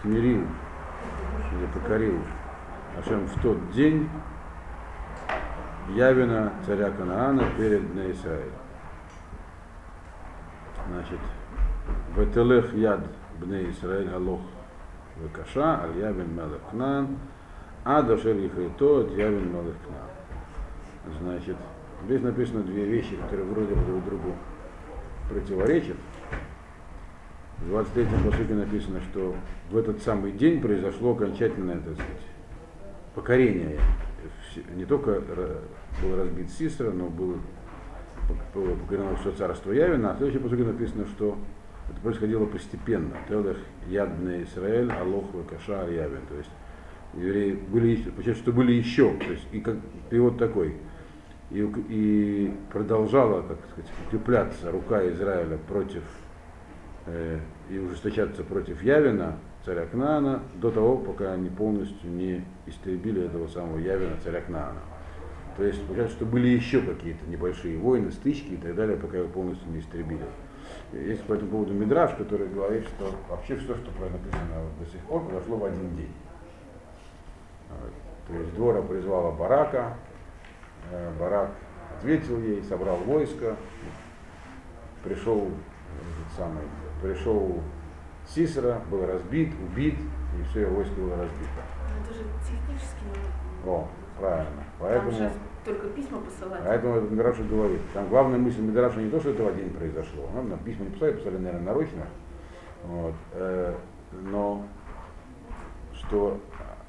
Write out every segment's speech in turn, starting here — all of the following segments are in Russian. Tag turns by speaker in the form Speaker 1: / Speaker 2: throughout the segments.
Speaker 1: смирил или покорил Ашем в тот день Явина, царя Канаана, перед Израилем. Значит, Ветелех яд бне Исраиль алох векаша, аль явин мелех кнан, а дошер ехрито от явин мелех кнан. Значит, здесь написано две вещи, которые вроде бы друг другу противоречат. В 23-м посуке написано, что в этот самый день произошло окончательное, так сказать, покорение. Не только был разбит Сисра, но было покорено все царство Явина, а в следующем посуке написано, что это происходило постепенно. Телех ядный Израиль, Алох Каша Явин. То есть евреи были, получается, что были еще, то есть и как перевод такой, и, и продолжала, как сказать, укрепляться рука Израиля против и ужесточаться против Явина, царя Кнаана, до того, пока они полностью не истребили этого самого Явина, царя Кнаана. То есть, получается, что были еще какие-то небольшие войны, стычки и так далее, пока его полностью не истребили. Есть по этому поводу Мидраж, который говорит, что вообще все, что написано до сих пор, произошло в один день. То есть двора призвала Барака, э, Барак ответил ей, собрал войско, пришел этот самый, пришел Сисера, был разбит, убит, и все его войско было разбито.
Speaker 2: Это же технически
Speaker 1: О, правильно. Поэтому,
Speaker 2: Там же только письма посылать.
Speaker 1: поэтому этот Мидраша говорит. Там главная мысль Мидраша не то, что это в один день произошло. Ну, нам письма не писали, писали, наверное, нарочно. Вот. Э, но что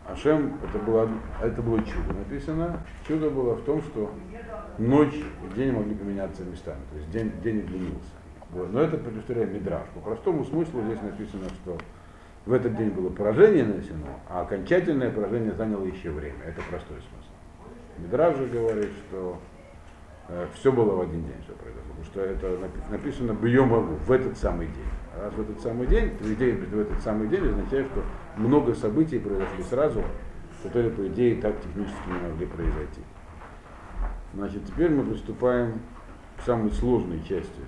Speaker 1: Ашем, это было, это было чудо написано. Чудо было в том, что ночь и день могли поменяться местами. То есть день, день удлинился. Вот. Но это предусмотряет Мидраш. По простому смыслу здесь написано, что в этот день было поражение нанесено, а окончательное поражение заняло еще время. Это простой смысл. Мидраж же говорит, что э, все было в один день, все произошло. Потому что это написано бьем в этот самый день. А раз в этот самый день, то идея в этот самый день означает, что много событий произошли сразу, которые, по идее, так технически не могли произойти. Значит, теперь мы приступаем к самой сложной части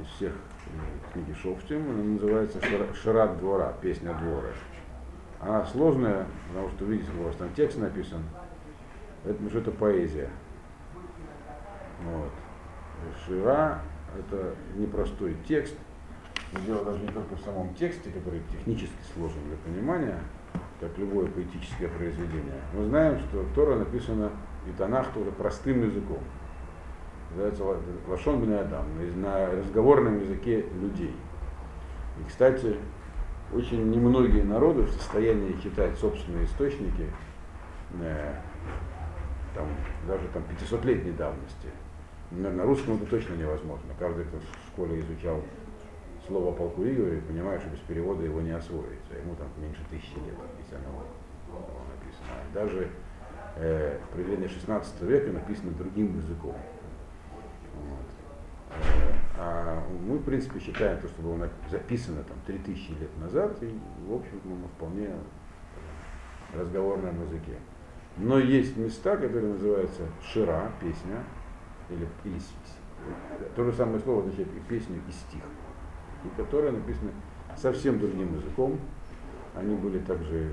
Speaker 1: из всех э, книги Шофтим. Она называется Шарат двора, песня двора. Она сложная, потому что, видите, у вас там текст написан. Это, что это поэзия. Вот. Шира – это непростой текст. Дело даже не только в самом тексте, который технически сложен для понимания, как любое поэтическое произведение. Мы знаем, что Тора написана и Танах тоже простым языком. Называется Лашон Адам, на разговорном языке людей. И, кстати, очень немногие народы в состоянии читать собственные источники, э, там, даже там 500-летней давности. На русском это точно невозможно. Каждый, кто в школе изучал слово полку Игоря, понимает, что без перевода его не освоится. Ему там меньше тысячи лет, если оно написано. Даже э, произведение 16 века написано другим языком. Мы, в принципе, считаем то, что было записано там 3000 лет назад, и, в общем, мы вполне в разговорном языке. Но есть места, которые называются шира, песня, или, или то же самое слово означает и песню, и стих, и которые написаны совсем другим языком. Они были также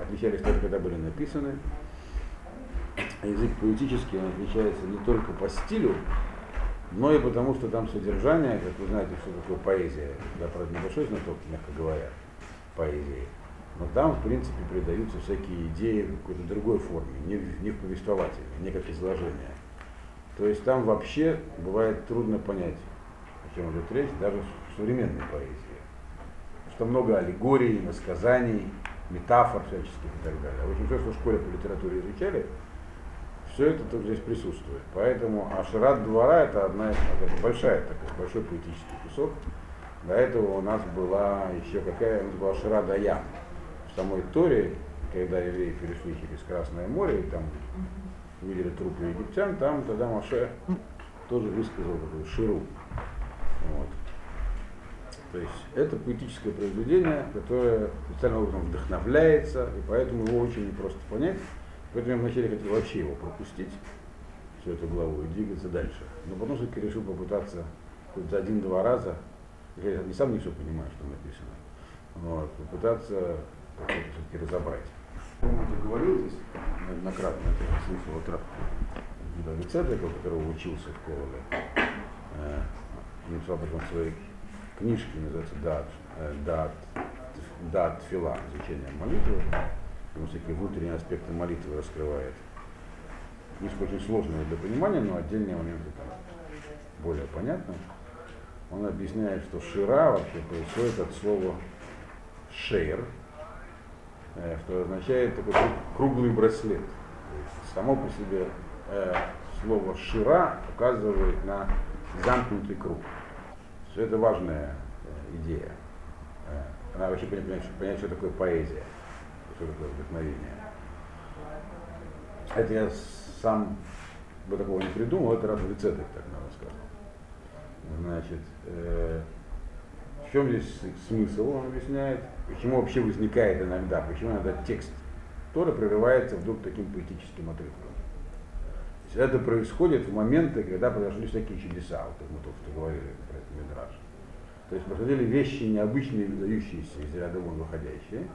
Speaker 1: отличались только когда были написаны. Язык поэтический он отличается не только по стилю, но и потому, что там содержание, как вы знаете, что такое поэзия. Я, правда, небольшой знаток, мягко говоря, поэзии. Но там, в принципе, передаются всякие идеи в какой-то другой форме, не в, не в повествовательной, не как изложение. То есть там вообще бывает трудно понять, о чем идет речь, даже в современной поэзии. Что много аллегорий, насказаний, метафор всяческих и так далее. В общем, все, что в школе по литературе изучали, все это тут здесь присутствует. Поэтому Ашират двора это одна это большая такая, большой поэтический кусок. До этого у нас была еще какая у нас была Ашира Даям. В самой Торе, когда евреи перешли через Красное море и там видели трупы египтян, там тогда Маше тоже высказал такую ширу. Вот. То есть это поэтическое произведение, которое специальным образом вдохновляется, и поэтому его очень непросто понять. Поэтому я вначале хотел вообще его пропустить, всю эту главу, и двигаться дальше. Но потом все-таки решил попытаться хоть за один-два раза, я не сам не все понимаю, что написано, вот, попытаться все-таки разобрать. Уже говорил здесь неоднократно, это слышал от Давицедека, которого учился в Ковале. Э, написал потом своей книжке, называется Дат, э, Дат, Дат Фила, изучение молитвы. Ему всякие внутренние аспекты молитвы раскрывает. Книжка очень сложная для понимания, но отдельные моменты там более понятны. Он объясняет, что шира вообще происходит от слова шейр, э, что означает такой круглый браслет. Само по себе э, слово шира указывает на замкнутый круг. Все это важная э, идея. Надо вообще понять, понять, что такое поэзия, такое вдохновение. Это я сам бы такого не придумал, это раз Рецеток так надо сказать. Значит, э, в чем здесь смысл, он объясняет, почему вообще возникает иногда, почему иногда текст Тора прерывается вдруг таким поэтическим отрывком. Это происходит в моменты, когда произошли всякие чудеса, вот как мы только что говорили про этот Мидраж. То есть происходили вещи необычные, выдающиеся из ряда вон выходящие.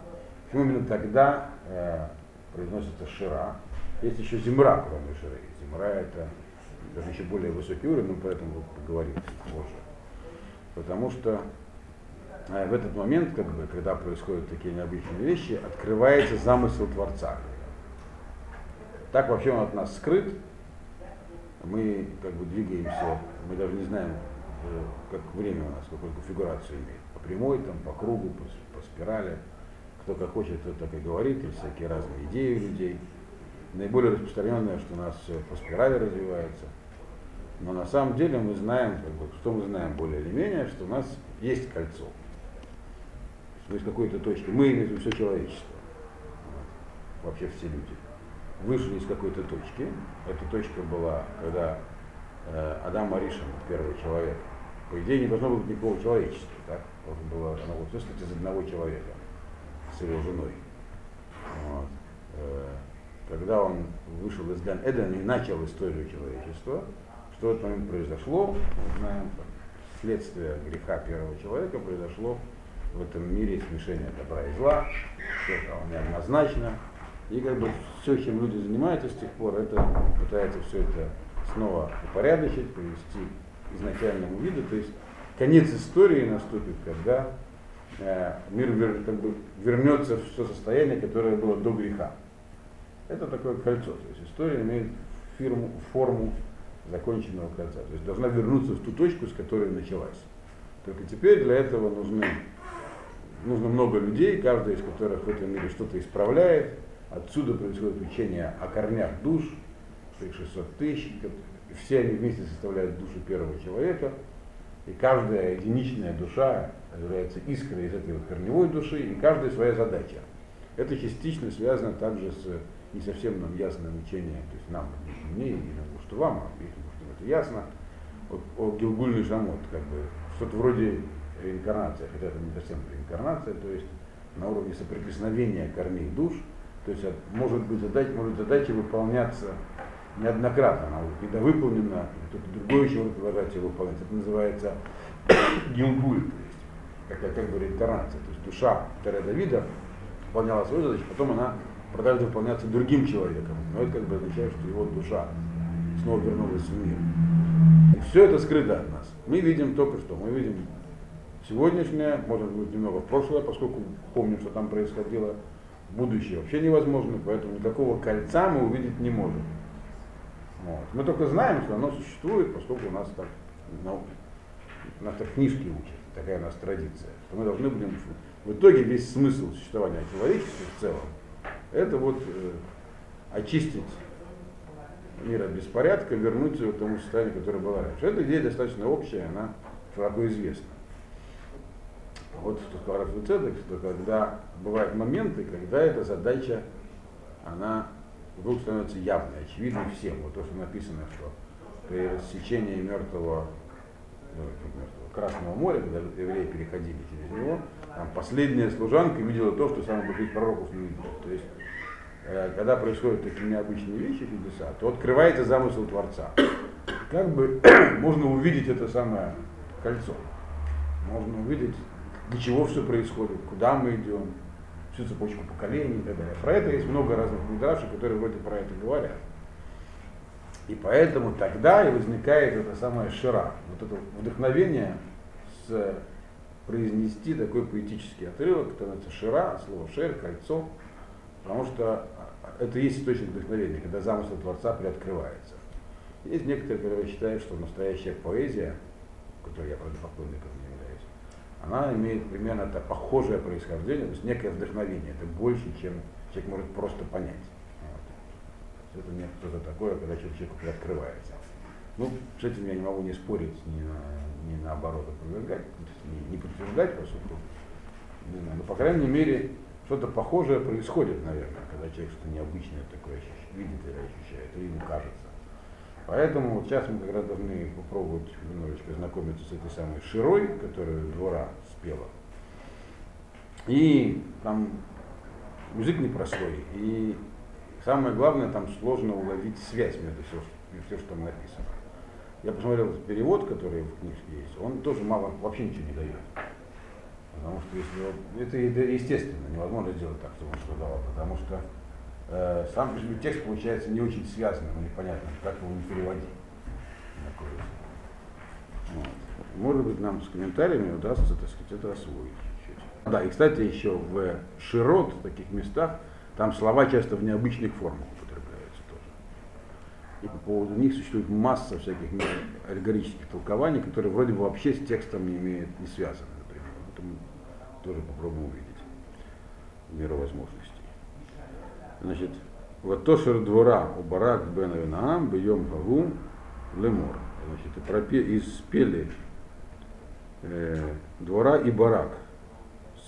Speaker 1: Почему именно тогда э, произносится шира? Есть еще земра, кроме ширы. Земра это даже еще более высокий уровень, но поэтому поговорим позже. Потому что э, в этот момент, как бы, когда происходят такие необычные вещи, открывается замысел Творца. Так вообще он от нас скрыт. Мы как бы двигаемся, мы даже не знаем, э, как время у нас, какую конфигурацию имеет. По прямой, там, по кругу, по, по спирали. Кто как хочет, тот так и говорит, и всякие разные идеи у людей. Наиболее распространенное, что у нас все по спирали развивается. Но на самом деле мы знаем, как бы, что мы знаем более или менее, что у нас есть кольцо. То есть какой-то точки. Мы имеем в все человечество. Вообще все люди. Вышли из какой-то точки. Эта точка была, когда э, Адам Маришин, первый человек, по идее не должно быть никакого человечества. Так? Должно было, оно было все сказать, из одного человека с его женой. Вот. Э, когда он вышел из Ган Эдена и начал историю человечества, что этот момент произошло, мы знаем, следствие греха первого человека произошло в этом мире смешение добра и зла, все стало неоднозначно. И как бы все, чем люди занимаются с тех пор, это пытается все это снова упорядочить, привести к изначальному виду. То есть конец истории наступит, когда мир вер, как бы вернется в то состояние, которое было до греха. Это такое кольцо. То есть история имеет фирму, форму законченного кольца. То есть должна вернуться в ту точку, с которой началась. Только теперь для этого нужны, нужно много людей, каждый из которых в этом мире что-то исправляет. Отсюда происходит учение о корнях душ, их 600 тысяч, все они вместе составляют душу первого человека, и каждая единичная душа является искрой из этой вот корневой души, и каждая своя задача. Это частично связано также с не совсем нам ясным учением, то есть нам, мне, и что вам, а если что это ясно, вот, о Гилгульный Шамот, как бы, что-то вроде реинкарнации, хотя это не совсем реинкарнация, то есть на уровне соприкосновения корней душ, то есть может быть задача, может задача выполняться неоднократно, она когда выполнена, кто-то другой человек продолжает ее выполнять. Это называется гилгуль, как, как бы реинкарнация. То есть душа царя Давида выполняла свою задачу, потом она продолжает выполняться другим человеком. Но это как бы означает, что его душа снова вернулась в мир. И все это скрыто от нас. Мы видим только что. Мы видим сегодняшнее, может быть, немного прошлое, поскольку помним, что там происходило. Будущее вообще невозможно, поэтому никакого кольца мы увидеть не можем. Вот. Мы только знаем, что оно существует, поскольку у нас так, ну, нас так книжки учат, такая у нас традиция, что мы должны будем в итоге весь смысл существования человечества в целом, это вот э, очистить мир от беспорядка, вернуть его к тому состоянию, которое было раньше. Эта идея достаточно общая, она широко известна. Вот что сказал Рафицедек, что когда бывают моменты, когда эта задача, она вдруг становится явной, очевидной всем. Вот то, что написано, что при рассечении мертвого, ну, мертвого Красного моря, когда евреи переходили через него, там последняя служанка видела то, что самых больших пророков не. То есть, э, когда происходят такие необычные вещи, чудеса, то открывается замысел Творца. Как бы можно увидеть это самое кольцо. Можно увидеть для чего все происходит, куда мы идем, всю цепочку поколений и так далее. Про это есть много разных мидрашей, которые вроде про это говорят. И поэтому тогда и возникает это самое шира, вот это вдохновение с произнести такой поэтический отрывок, который называется шира, слово шер, кольцо, потому что это есть источник вдохновения, когда замысел Творца приоткрывается. Есть некоторые, которые считают, что настоящая поэзия, которой я, правда, поклонником не являюсь, она имеет примерно это похожее происхождение, то есть некое вдохновение. Это больше, чем человек может просто понять. Это не что-то такое, когда человек приоткрывается. Ну, с этим я не могу не спорить, ни, на, ни наоборот опровергать, не, не подтверждать, по сути. Не знаю, но, по крайней мере, что-то похожее происходит, наверное, когда человек что-то необычное такое видит или ощущает, или ему кажется. Поэтому вот сейчас мы как раз должны попробовать немножечко знакомиться с этой самой Широй, которую двора спела. И там язык непростой, и самое главное, там сложно уловить связь между все, все, что написано. Я посмотрел перевод, который в книжке есть, он тоже мало, вообще ничего не дает. Потому что если это естественно, невозможно сделать так, чтобы он давал, потому что э, сам по себе текст получается не очень связанным, непонятным, как его не переводить. Вот. Может быть, нам с комментариями удастся, так сказать, это освоить чуть-чуть. Да, и, кстати, еще в широт, в таких местах, там слова часто в необычных формах употребляются тоже. И по поводу них существует масса всяких аллегорических толкований, которые вроде бы вообще с текстом не имеют, не связаны, например. Это мы тоже попробуем увидеть в меру возможностей. Значит, вот то, что двора у барак бен Авинаам, бьем гаву лемор. Значит, и, пропе, и спели э, двора и барак,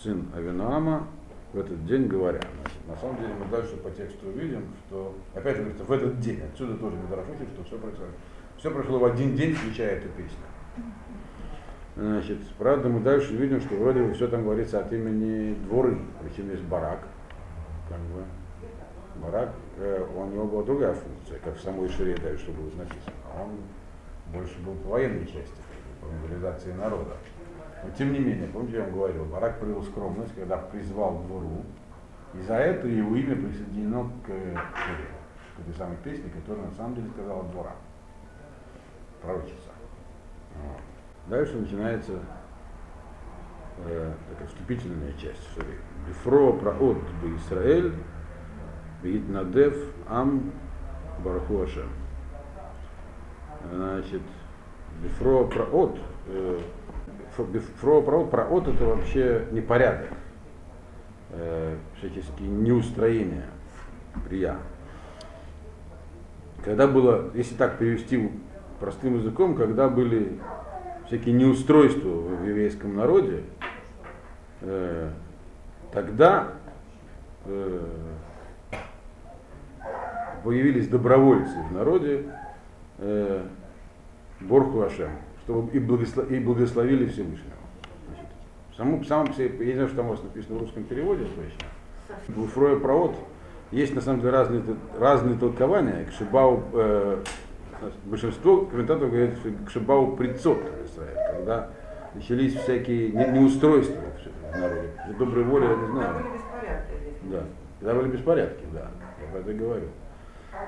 Speaker 1: сын Авинаама, в этот день говоря. На самом деле мы дальше по тексту увидим, что, опять же, в этот день, отсюда тоже Медраш учит, что все прошло, все прошло в один день, включая эту песню. Значит, правда, мы дальше видим, что вроде бы все там говорится от имени дворы, причем есть барак, как бы, Барак, э, у него была другая функция, как в самой Шире дальше будет написано. Он больше был по военной части, по мобилизации народа. Но тем не менее, помните, я вам говорил, Барак проявил скромность, когда призвал двору, и за это его имя присоединено к к этой самой песне, которая на самом деле сказала двора, пророчица. Вот. Дальше начинается э, такая вступительная часть. Бифро праот бы Израиль, Надев Ам Бараху Ашем. Значит, Бифро Праот. Э, Бифро Праот, Праот это вообще непорядок. Э, всяческие неустроения, прия. Когда было, если так перевести простым языком, когда были всякие неустройства в еврейском народе, э, тогда появились добровольцы в народе э, Борху Ашем, чтобы и, благослов, и благословили Всевышнего. Значит, саму, себе, я не знаю, что там у вас написано в русском переводе точно. У Фроя Провод есть на самом деле разные, разные толкования. Кшибау, э, большинство комментаторов говорят, что Кшибау прицот когда начались всякие неустройства в народе. Доброй воли, я не знаю.
Speaker 3: Когда были беспорядки.
Speaker 1: Да, когда были беспорядки, да, я про это говорю.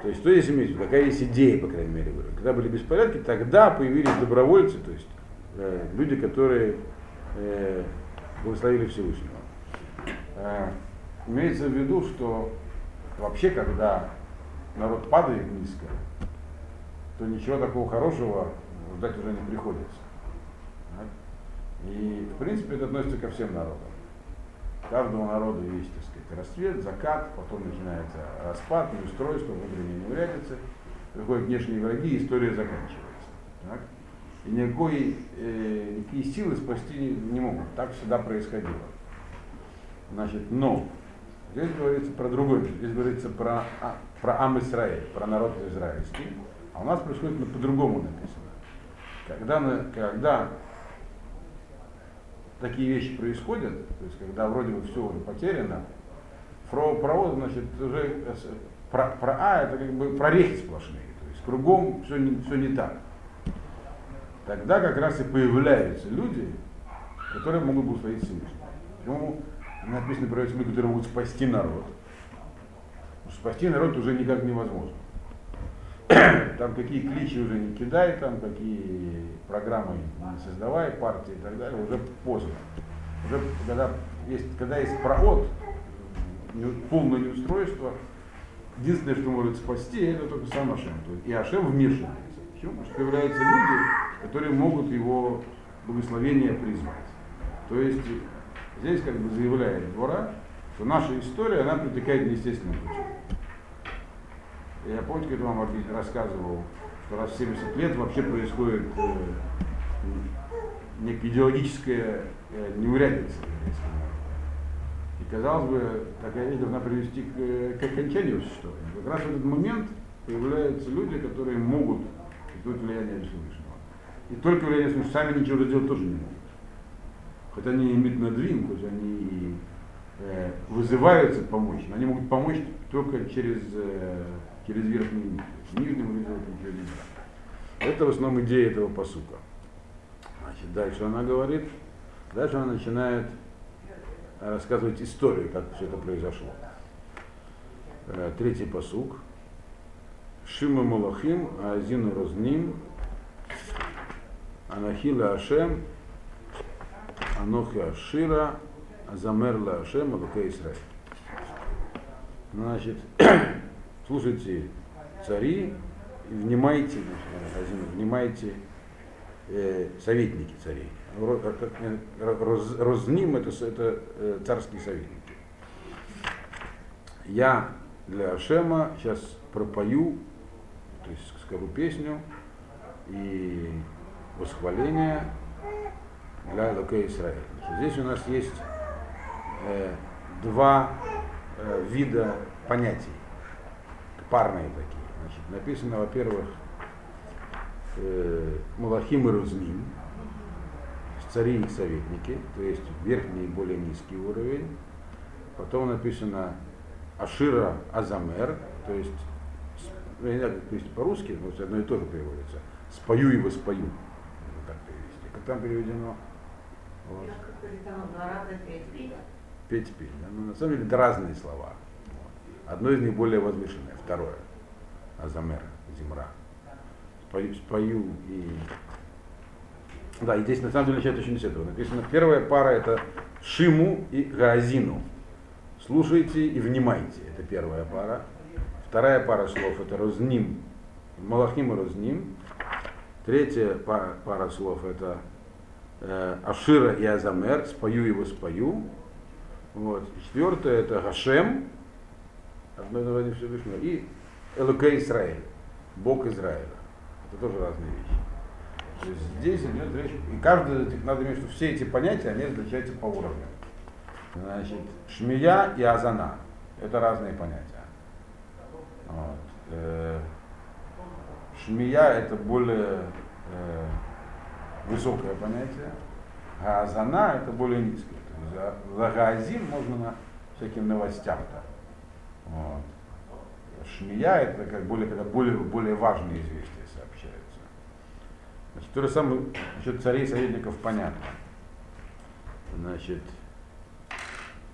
Speaker 1: То есть, что здесь имеется? Какая есть идея, по крайней мере, Когда были беспорядки, тогда появились добровольцы, то есть э, люди, которые э, благословили Всевышнего. Имеется в виду, что вообще, когда народ падает низко, то ничего такого хорошего ждать уже не приходится. И, в принципе, это относится ко всем народам. Каждого народа есть, так сказать, рассвет, закат, потом начинается распад, неустройство, внутренние неурядицы, приходят внешние враги, и история заканчивается. Так? И никакой, э, никакие силы спасти не, не могут. Так всегда происходило. Значит, но здесь говорится про другой, здесь говорится про, а, про Ам Исраиль, про народ израильский. А у нас происходит по-другому написано. Когда, когда такие вещи происходят, то есть когда вроде бы все уже потеряно, про провод, значит, уже про, про А это как бы прорехи сплошные, то есть кругом все не, все не так. Тогда как раз и появляются люди, которые могут благословить Всевышнего. Почему написано про люди, которые могут спасти народ? Спасти народ уже никак невозможно. Там какие кличи уже не кидай, там какие программы не создавай, партии и так далее, уже поздно. Уже когда есть, когда есть проход, полное неустройство, единственное, что может спасти, это только сам Ашем. И Ашем вмешивается. Потому что появляются люди, которые могут его благословение призвать. То есть здесь как бы заявляет двора, что наша история, она протекает неестественным путем. Я помню, когда вам рассказывал, что раз в 70 лет вообще происходит э, некая идеологическая э, неурядица. И казалось бы, такая вещь должна привести к, э, к окончанию существования. Как раз в этот момент появляются люди, которые могут чувствовать влияние Всевышнего. И только влияние Всевышнего сами ничего сделать тоже не могут. Хоть они имеют надвин, хоть они э, вызываются помочь, но они могут помочь только через э, через верхний низ. Нижним выделить через. Это в основном идея этого посука. Значит, дальше она говорит, дальше она начинает рассказывать историю, как все это произошло. Э, третий посук. Шима Малахим, Азину Разним, Анахила Ашем, Анохи Ашира, Азамерла Ашем, Алука Исраиль. Значит, слушайте цари и внимайте, внимайте э, советники царей. Роз, розним это, это э, царские советники. Я для Ашема сейчас пропою, то есть скажу песню и восхваление для Лука Израиля. Здесь у нас есть э, два э, вида понятий парные такие. Значит, написано, во-первых, э, Малахим и Рузним, цари и советники, то есть верхний и более низкий уровень. Потом написано Ашира Азамер, то есть, я не знаю, как перевести по-русски, но одно и то же переводится. Спою и воспою. Так перевести. Как там переведено? Вот. Петь, петь. Да? Ну, на самом деле это разные слова. Одно из них более возвышенное, второе. Азамер, Зимра. Спою, спою и... Да, и здесь на самом деле начинает очень с этого. Написано, первая пара это Шиму и Гаазину. Слушайте и внимайте. Это первая пара. Вторая пара слов это Розним. Малахим и Розним. Третья пара, пара слов это Ашира и Азамер. Спою его спою. Вот. Четвертое это Гашем одно название Всевышнего, и Элуке Израиль, Бог Израиля. Это тоже разные вещи. То есть здесь идет речь, и каждый, надо иметь, что все эти понятия, они различаются по уровню. Значит, шмия и азана, это разные понятия. Вот. Э, шмия это более э, высокое понятие, а азана это более низкое. За гаазим можно на всяким новостям-то. Вот. Шмия это как более, когда более, более важные известия сообщаются. Значит, то же самое насчет царей советников понятно. Значит,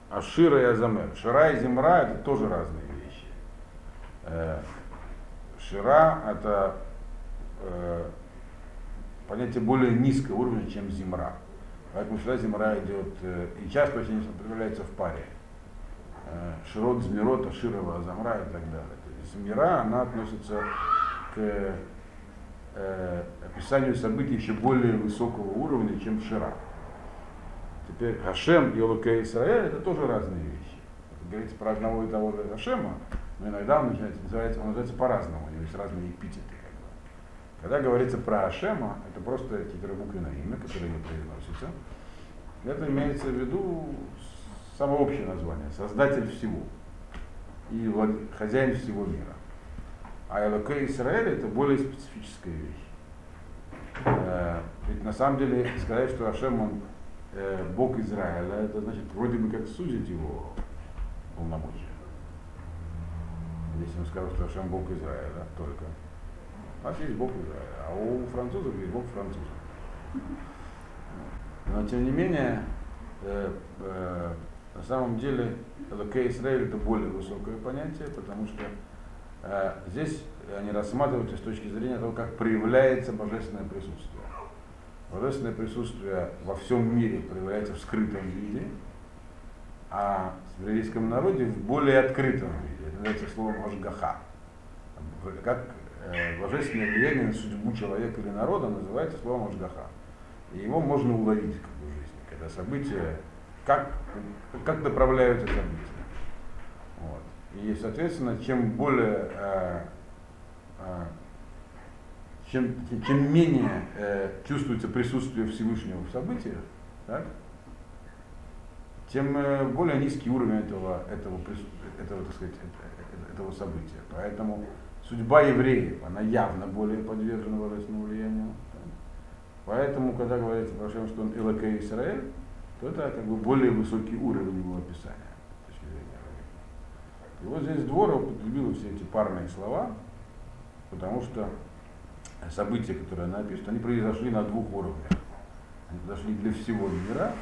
Speaker 1: Ашира и Азамер. Шира и Земра это тоже разные вещи. Э, Шира это э, понятие более низкого уровня, чем Земра. Поэтому сюда Земра идет, э, и часто очень появляется в паре. Э, Широт Змирота, Широва Азамра и так далее. То есть Змира, она относится к э, описанию событий еще более высокого уровня, чем Шира. Теперь Хашем и Лука Исраэль это тоже разные вещи. Это говорится про одного и того же Хашема, но иногда он начинает называется, он называется по-разному, у него есть разные эпитеты. Когда говорится про Ашема, это просто четырехбуквенное имя, которое не произносится. Это имеется в виду самое общее название, создатель всего и хозяин всего мира. А Элоке Израиль это более специфическая вещь. Э, ведь на самом деле сказать, что Ашем он э, Бог Израиля, это значит вроде бы как сузить его полномочия. Если мы скажем, что Ашем Бог Израиля только. У нас есть Бог Израиля, а у французов есть Бог французов. Но тем не менее, э, э, на самом деле Элокей Израиль это более высокое понятие, потому что э, здесь они рассматривают с точки зрения того, как проявляется божественное присутствие. Божественное присутствие во всем мире проявляется в скрытом виде, а в еврейском народе в более открытом виде. Это называется словом Ашгаха. Как божественное влияние на судьбу человека или народа называется словом Ашгаха. И его можно уловить как бы, в жизни, когда события, как, как направляются события. Вот. И, соответственно, чем более э, э, чем, чем менее э, чувствуется присутствие Всевышнего в событиях, так, тем э, более низкий уровень этого, этого, этого, так сказать, э, этого события. Поэтому судьба евреев, она явно более подвержена божественному влиянию. Поэтому, когда говорится про Шем, что он Илакей Израиль, то это как бы более высокий уровень его описания. И вот здесь Двор употребил все эти парные слова, потому что события, которые написаны, они произошли на двух уровнях. Они произошли для всего мира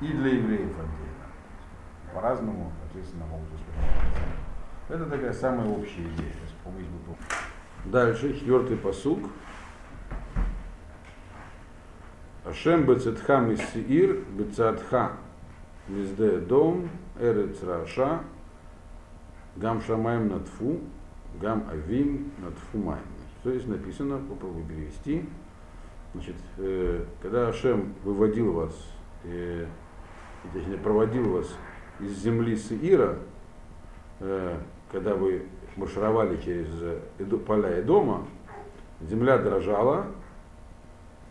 Speaker 1: и для евреев отдельно. По-разному, соответственно, могут восприниматься. Это такая самая общая идея. Дальше, четвертый посук. Ашем бецетха мисиир, бецатха мизде дом, эрец раша, гам шамаем натфу, гам авим натфу майм. Что здесь написано, попробую перевести. Значит, э, когда Ашем выводил вас, э, точнее, проводил вас из земли Сеира, э, когда вы маршировали через поля и дома, земля дрожала,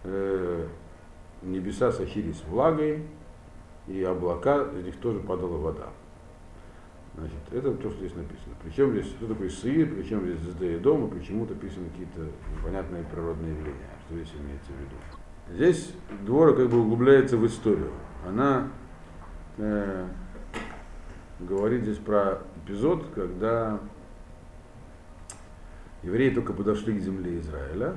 Speaker 1: э, небеса сохились влагой, и облака, из них тоже падала вода. Значит, это то, что здесь написано. Причем здесь, что такое сыр, причем здесь ЗД и дома, почему-то описаны какие-то непонятные природные явления. Что здесь имеется в виду? Здесь двора как бы углубляется в историю. Она э, говорит здесь про эпизод, когда евреи только подошли к земле Израиля,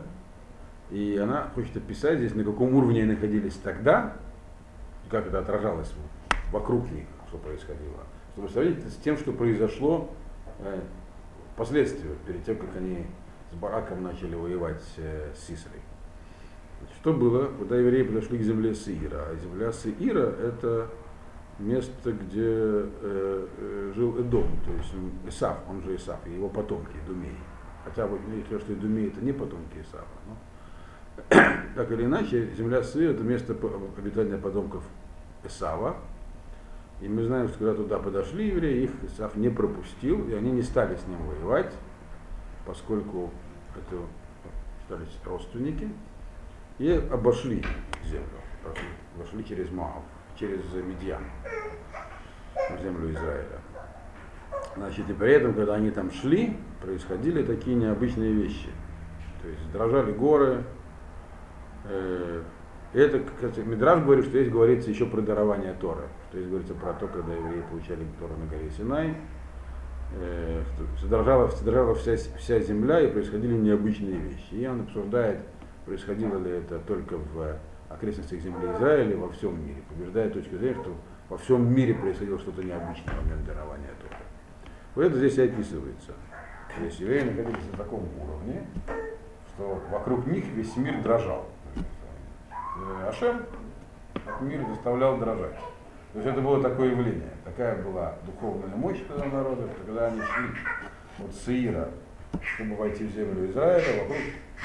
Speaker 1: и она хочет описать здесь, на каком уровне они находились тогда, как это отражалось вокруг них, что происходило. Чтобы сравнить с тем, что произошло э, впоследствии, перед тем, как они с Бараком начали воевать э, с Сисрой. Что было, когда евреи подошли к земле Саира? А земля Саира это место, где э, э, жил Эдом, то есть Исаф, он же Исаф, и его потомки, Думей. Хотя бы я что Идумей это не потомки Исафа. Но так или иначе, земля Сыр это место обитания потомков Исава. И мы знаем, что когда туда подошли евреи, их Исав не пропустил, и они не стали с ним воевать, поскольку это считались родственники, и обошли землю, вошли через Маав, через Медьян, землю Израиля. Значит, и при этом, когда они там шли, происходили такие необычные вещи. То есть дрожали горы. Э, это, кстати, Мидраж говорит, что здесь говорится еще про дарование Торы. Что здесь говорится про то, когда евреи получали Тору на горе Синай. Э, дрожала, дрожала вся, вся земля и происходили необычные вещи. И он обсуждает, происходило ли это только в окрестностях земли Израиля, во всем мире. Побеждает точку зрения, что во всем мире происходило что-то необычное в момент дарования Торы. Вот это здесь и описывается. То есть евреи находились на таком уровне, что вокруг них весь мир дрожал. Ашем мир заставлял дрожать. То есть это было такое явление, такая была духовная мощь этого народа, когда они шли от Саира, чтобы войти в землю Израиля, вокруг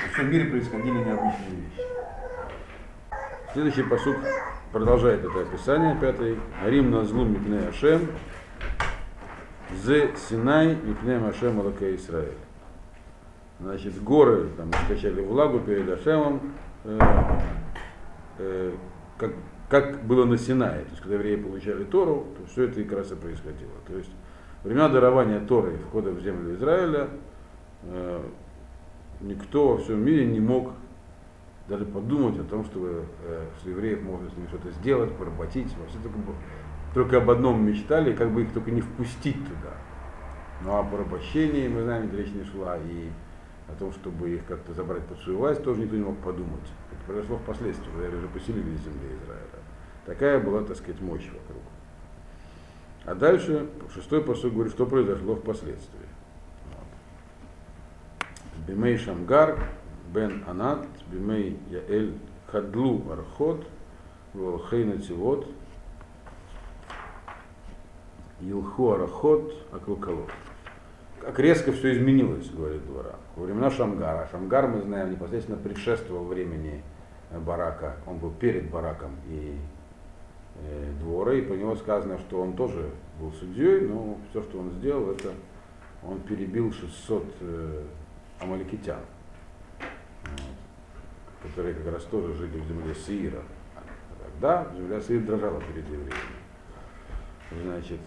Speaker 1: во всем мире происходили необычные вещи. Следующий посуд продолжает это описание, пятый. Рим на злу мипне Ашем, Зе Синай Мипнем Ашем Алака Израиль. Значит, горы там скачали влагу перед Ашемом, э, э, как, как было на Синае. То есть, когда евреи получали Тору, то все это и как раз и происходило. То есть, времена дарования Торы и входа в землю Израиля э, никто во всем мире не мог даже подумать о том, чтобы э, с евреев можно с ними что-то сделать, поработить. Все это только об одном мечтали, как бы их только не впустить туда. Ну а порабощении, мы знаем, речь не шла, и о том, чтобы их как-то забрать под свою власть, тоже никто не мог подумать. Это произошло впоследствии, когда уже поселились земле Израиля. Такая была, так сказать, мощь вокруг. А дальше шестой посыл говорит, что произошло впоследствии. Вот. Бимей Шамгар, Бен Анат, Бимей Яэль Хадлу Архот, Волхейна Тивот, Илху Арахот, Аклукалот. Как резко все изменилось, говорит двора. Во времена Шамгара. Шамгар, мы знаем, непосредственно предшествовал времени Барака. Он был перед Бараком и э, двора, и по него сказано, что он тоже был судьей, но все, что он сделал, это он перебил 600 э, амаликитян, вот, которые как раз тоже жили в земле Сиира. Тогда земля Сиир дрожала перед евреями. Значит,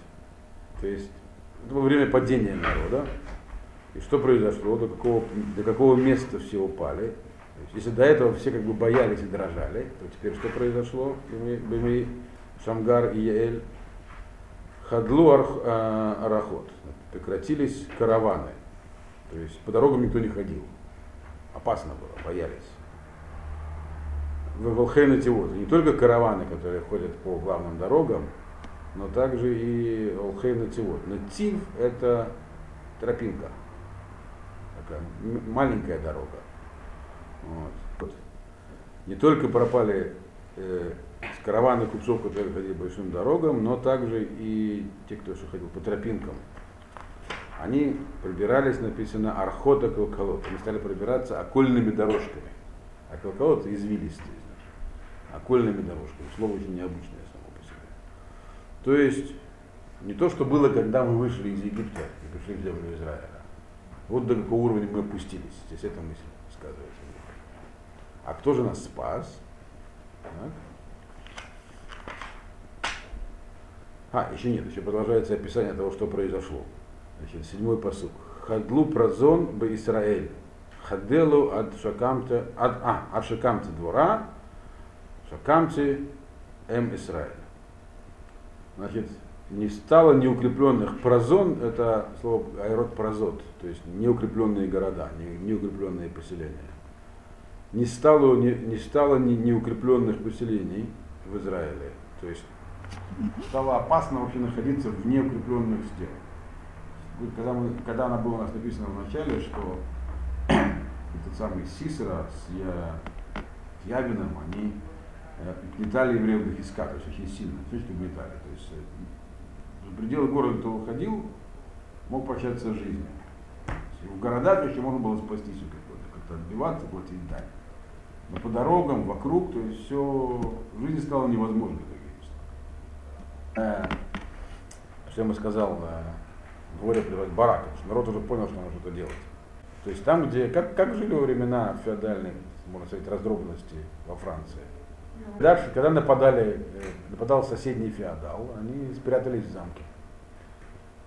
Speaker 1: то есть это было время падения народа. И что произошло, до какого, до какого места все упали. Есть, если до этого все как бы боялись и дрожали, то теперь что произошло? Бимей, Шамгар и Яэль Хадлу а, Арахот. Прекратились караваны. То есть по дорогам никто не ходил. Опасно было, боялись. В Волхейна. Не только караваны, которые ходят по главным дорогам, но также и Олхейна Тивот. Натив – это тропинка, такая маленькая дорога. Вот. Не только пропали э, караваны купцов, которые ходили большим дорогам, но также и те, кто еще ходил по тропинкам. Они пробирались, написано, архота колколот. Они стали пробираться окольными дорожками. А колколот извилистый, окольными дорожками. Слово очень необычное. То есть не то, что было, когда мы вышли из Египта и пришли в землю Израиля. Вот до какого уровня мы опустились. Здесь эта мысль сказывается. А кто же нас спас? Так. А, еще нет, еще продолжается описание того, что произошло. Значит, седьмой посук. Хадлу празон бы Исраэль. Хаделу от шакамте, от, а, от шакамте двора, шакамте эм Исраэль. Значит, не стало неукрепленных прозон, это слово аэрот прозот, то есть неукрепленные города, не, неукрепленные поселения. Не стало, не, не стало не, неукрепленных поселений в Израиле. То есть стало опасно вообще находиться в неукрепленных стенах. Когда, мы, когда она была у нас написана в начале, что этот самый Сисера с Явином, они гнетали евреев до Хиска, то есть очень сильно, слишком гнетали. То есть за пределы города, кто выходил, мог прощаться с жизнью. В городах еще можно было спастись как-то отбиваться, платить дань. Но по дорогам, вокруг, то есть все, жизнь стала невозможной. Э, что я сказал, э, говоря призывать барак, потому что народ уже понял, что надо что-то делать. То есть там, где, как, как жили во времена феодальной, можно сказать, раздробленности во Франции, Дальше, когда нападали, э, нападал соседний феодал, они спрятались в замке.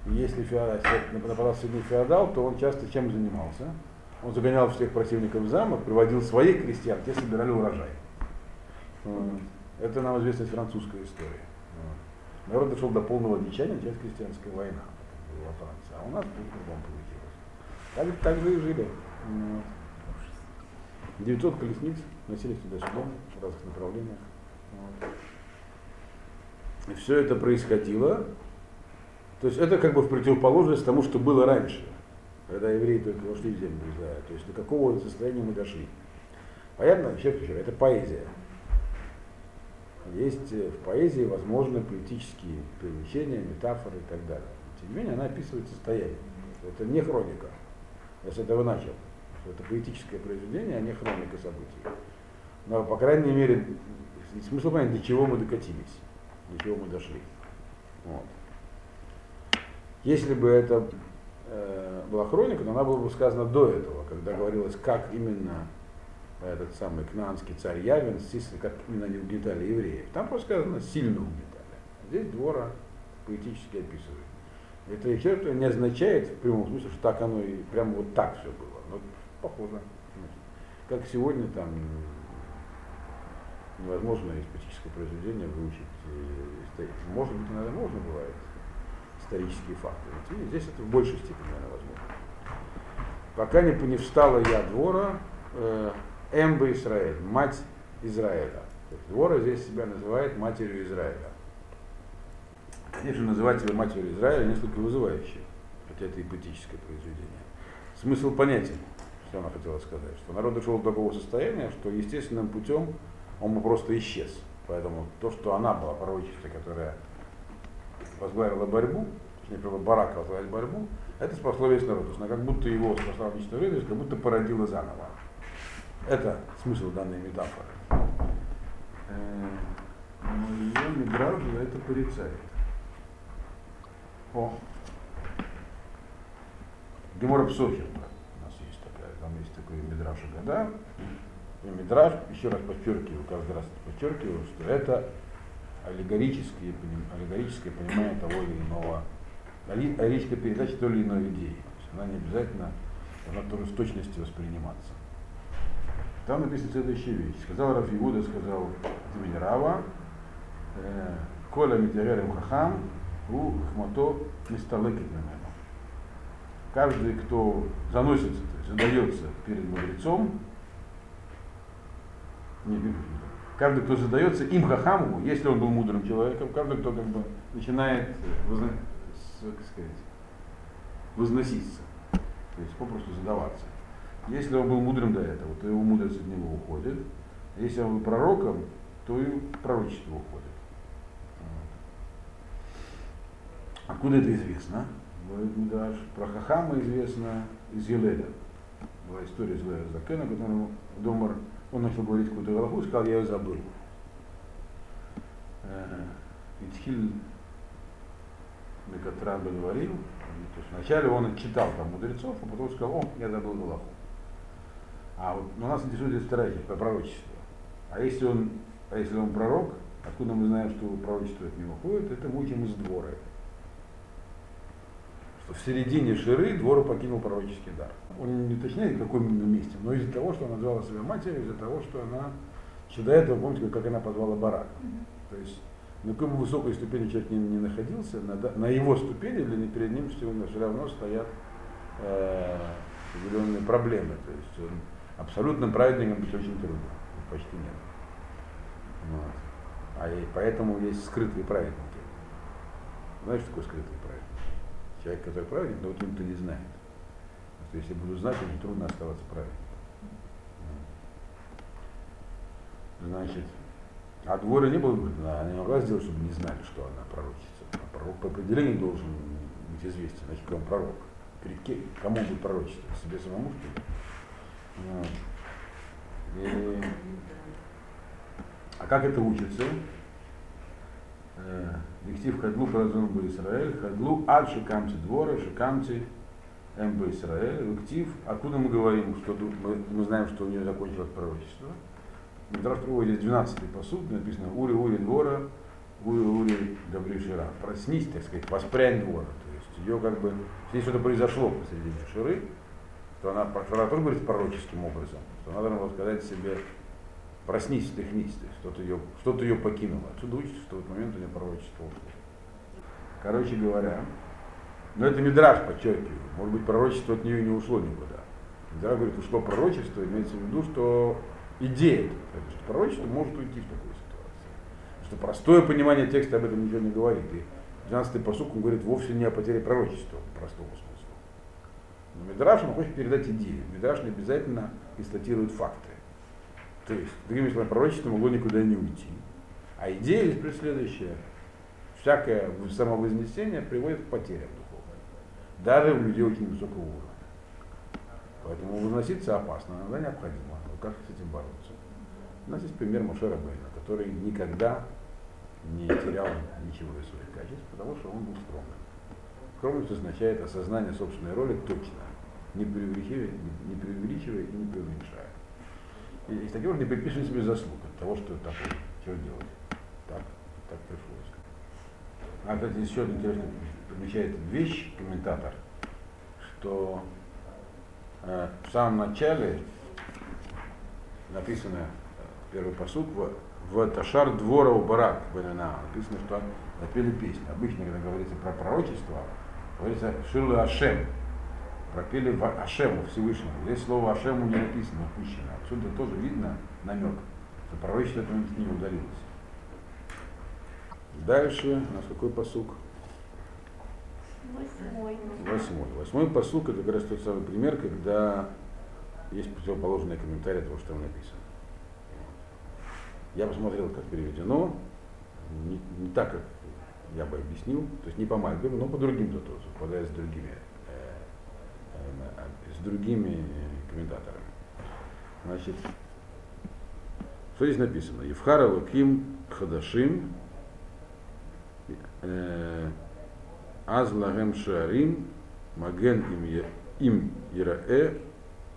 Speaker 1: И если феодал, нападал соседний феодал, то он часто чем занимался? Он загонял всех противников в замок, приводил своих крестьян, те собирали урожай. Это нам известна французская история. Народ дошел до полного дичания, началась крестьянская война во Франции. А у нас тут по получилось. Так, так же и жили. 900 колесниц носились туда-сюда разных направлениях. Вот. И все это происходило. То есть это как бы в противоположность тому, что было раньше, когда евреи только вошли в землю Израиля. То есть до какого состояния мы дошли. Понятно? Еще еще, это поэзия. Есть э, в поэзии возможны поэтические привлечения, метафоры и так далее. Тем не менее, она описывает состояние. Это не хроника. Я с этого начал это поэтическое произведение, а не хроника событий. Но, по крайней мере, смысл понять, до чего мы докатились, до чего мы дошли. Вот. Если бы это э, была хроника, то она была бы сказана до этого, когда говорилось, как именно этот самый кнаанский царь Явин, как именно они угнетали евреев. Там просто сказано, сильно угнетали. Здесь двора поэтически описывает. Это еще не означает в прямом смысле, что так оно и прямо вот так все было похоже. Как сегодня там невозможно из политического произведения выучить, э, может быть, иногда можно бывает исторические факты. И здесь это в большей степени, наверное, возможно. пока не, не встала я двора э, Эмба Израиль, мать Израиля. Двора здесь себя называет матерью Израиля. Конечно, называть себя матерью Израиля несколько вызывающе, хотя это и поэтическое произведение. Смысл понятен, что она хотела сказать, что народ дошел до такого состояния, что естественным путем он бы просто исчез. Поэтому то, что она была пророчицей, которая возглавила борьбу, точнее, Барака возглавить борьбу, это спасло весь народ. То есть она как будто его спасла лично жизнь, как будто породила заново. Это смысл данной метафоры. Э, но ее Мидраж за это порицает. О. Гемора Псохим у нас есть такая, там есть такой Мидраж года. И Мидраж, еще раз подчеркиваю, каждый раз подчеркиваю, что это аллегорическое, аллегорическое понимание того или иного, аллегорическая передача той или иной идеи. Она не обязательно она тоже в точности восприниматься. Там написано следующая вещь. Сказал Раф Иуда, сказал имени «Э, Коля Митяререм Хахам, у Хмато Мисталыкит Мемену. Каждый, кто заносится, то есть задается перед мудрецом, каждый, кто задается им хахаму, если он был мудрым человеком, каждый, кто как бы начинает возна, как сказать, возноситься, то есть попросту задаваться. Если он был мудрым до этого, то его мудрость от него уходит. Если он был пророком, то и пророчество уходит. Откуда это известно? Про Хахама известно из Еледа. Была история из Еледа Закена, которому Домар, он начал говорить какую-то галаху, сказал, я ее забыл. Итхиль Мекатран говорил, то есть вначале он читал там мудрецов, а потом сказал, о, я забыл галаху. А вот но нас интересует часть, про пророчество. А если он, а если он пророк, откуда мы знаем, что пророчество от него ходит, это мы учим из двора. Что в середине Ширы двор покинул пророческий дар. Он не уточняет, в каком именно месте, но из-за того, что она назвала себя матерью, из-за того, что она еще до этого, помните, как она позвала Барака. То есть на какой бы высокой ступени человек не, не находился, на, на его ступени или перед ним все, все равно стоят э, определенные проблемы. То есть он абсолютным праведником быть очень трудно, почти нет. Вот. А и поэтому есть скрытые праведники. Знаешь, что такое скрытый праведник? Человек, который праведник, но вот никто не знает. Потому что если буду знать, очень трудно оставаться праведником. Значит, а двора не было она не могла сделать, чтобы не знали, что она пророчица. А пророк по определению должен быть известен, значит, он пророк. Перед кем, кому будет пророчествовать? Себе самому, что ли? И... А как это учится? Дектив Хадлу Паразон бы Израиль, Хадлу Ад Шикамти двора, Шикамти МБ Израиль, Вектив, откуда мы говорим, что мы, мы знаем, что у нее закончилось пророчество. Мидраш приводит 12-й посуд, написано Ури Ури двора, Ури Ури Габри Шира. Проснись, так сказать, воспрянь двора. То есть ее как бы, здесь что-то произошло посреди Ширы, то она, Шара тоже говорит пророческим образом, что она должна сказать себе, проснись, стряхнись, то есть что-то ее, что ее покинуло. Отсюда учится, что в этот момент у нее пророчество ушло. Короче говоря, но это Мидраж, подчеркиваю, может быть, пророчество от нее не ушло никуда. Мидраж говорит, ушло пророчество, имеется в виду, что идея, что пророчество может уйти в такую ситуацию. Что простое понимание текста об этом ничего не говорит. И 12-й посук он говорит вовсе не о потере пророчества, простого смысла. Но Мидраш он хочет передать идею. Мидраш не обязательно констатирует факты. То есть, другими словами, пророчество могло никуда не уйти. А идея здесь следующая. Всякое самовознесение приводит к потерям. Даже у людей очень высокого уровня. Поэтому возноситься опасно, иногда необходимо. Но как с этим бороться? У нас есть пример Мошера Бейна, который никогда не терял ничего из своих качеств, потому что он был скромным. Скромность означает осознание собственной роли точно, не преувеличивая, не, преувеличивая и не преуменьшая. И из таких не приписывай себе заслуг от того, что такое, что делать. Так, так пришлось. А, кстати, еще один интересный помещает вещь, комментатор, что э, в самом начале написано э, первый посуд в, в Ташар двора у Барак написано, что напели песню. Обычно, когда говорится про пророчество, говорится Шилу Ашем. пропели Ашему Всевышнему. Здесь слово Ашему не написано, упущено. Отсюда тоже видно намек, что пророчество это не удалилось. Дальше у нас какой посук?
Speaker 2: Восьмой.
Speaker 1: Восьмой. Восьмой это как раз тот самый пример, когда есть противоположный комментарий того, что там написано. Я посмотрел, как переведено, не, не так, как я бы объяснил, то есть не по Мальбиму, но по другим тоже, совпадая с другими, э, э, с другими комментаторами. Значит, что здесь написано? Евхара Лаким Хадашим э, Аз Лагем Шарим Маген им, Ираэ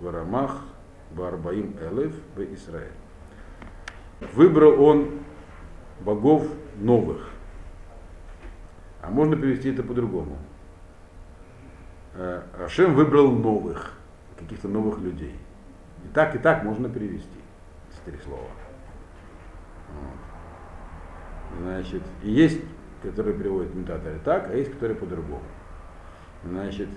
Speaker 1: Варамах Барбаим Элев в Израиль. Выбрал он богов новых. А можно перевести это по-другому. Ашем выбрал новых, каких-то новых людей. И так, и так можно перевести. Эти три слова. Вот. Значит, есть, которые переводят комментаторы так, а есть, которые по-другому. Значит,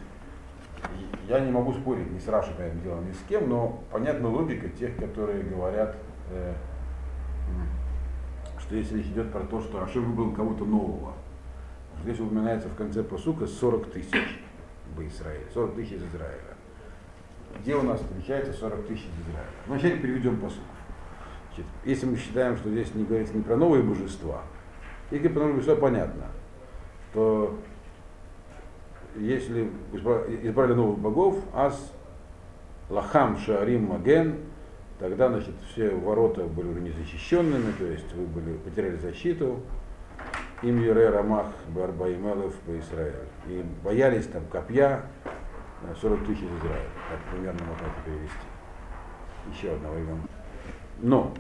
Speaker 1: я не могу спорить ни с Рашей, по этому делу, ни с кем, но понятна логика тех, которые говорят, э, что если речь идет про то, что Ашим выбрал кого-то нового, здесь упоминается в конце посука 40 тысяч в Израиле, 40 тысяч из Израиля. Где у нас встречается 40 тысяч из Израиля? Ну, сейчас переведем посук. Значит, если мы считаем, что здесь не говорится не про новые божества, про новые божества понятно, то если избрали новых богов, аз лахам шарим маген, тогда значит, все ворота были уже незащищенными, то есть вы были, потеряли защиту, им Юре Рамах Барбаимелов по Израилю. И боялись там копья 40 тысяч из Израиля. Так примерно можно это перевести. Еще одного имени. Но,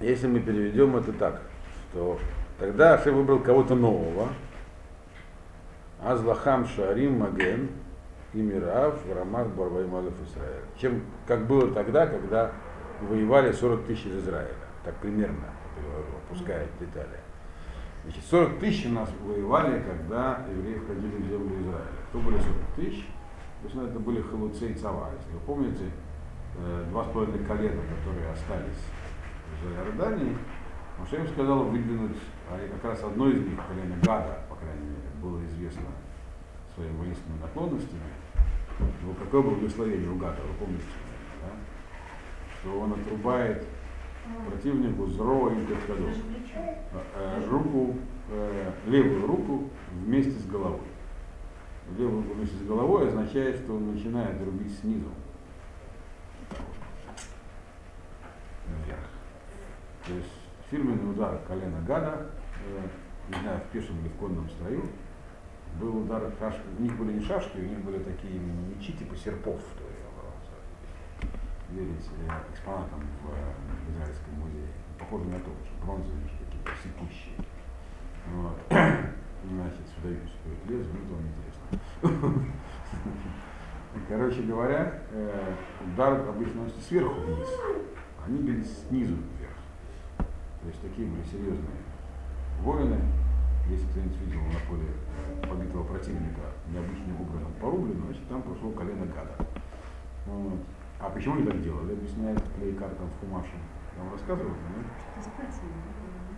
Speaker 1: если мы переведем это так, то тогда Ашем выбрал кого-то нового, Азлахам Шарим Маген и Мирав Рамах Барбаймалев Израиль. Чем, как было тогда, когда воевали 40 тысяч из Израиля. Так примерно, опуская детали. Значит, 40 тысяч у нас воевали, когда евреи входили в землю Израиля. Кто были 40 тысяч? То есть, ну, это были халуцы и цава. Если вы помните, два с половиной колена, которые остались в Иордании, Моше им сказал выдвинуть, а как раз одно из них, колено Гада, по крайней мере, было известно своими воинственными наклонностями. Ну, какое благословение у Гада, вы помните, да? что он отрубает противнику зро им руку, э, левую руку вместе с головой. Левую руку вместе с головой означает, что он начинает рубить снизу. Вверх. То есть фирменный удар колена гада, э, не знаю, в пешем или в конном строю, был удар шашки, у них были не шашки, у них были такие мечи типа серпов, то верить э, экспонатам в, в Израильском музее. Похоже на то, что бронзовые какие-то секущие. Вот. Значит, сюда стоит лес, будет вам интересно. Короче говоря, э, удар обычно носится сверху вниз, они били снизу вверх. То есть такие были серьезные воины. Если кто-нибудь видел на поле побитого противника необычным образом порублено, значит там прошло колено гада. Вот. А почему они так делали? Объясняет клей картам в Хумаше. Вам рассказывал?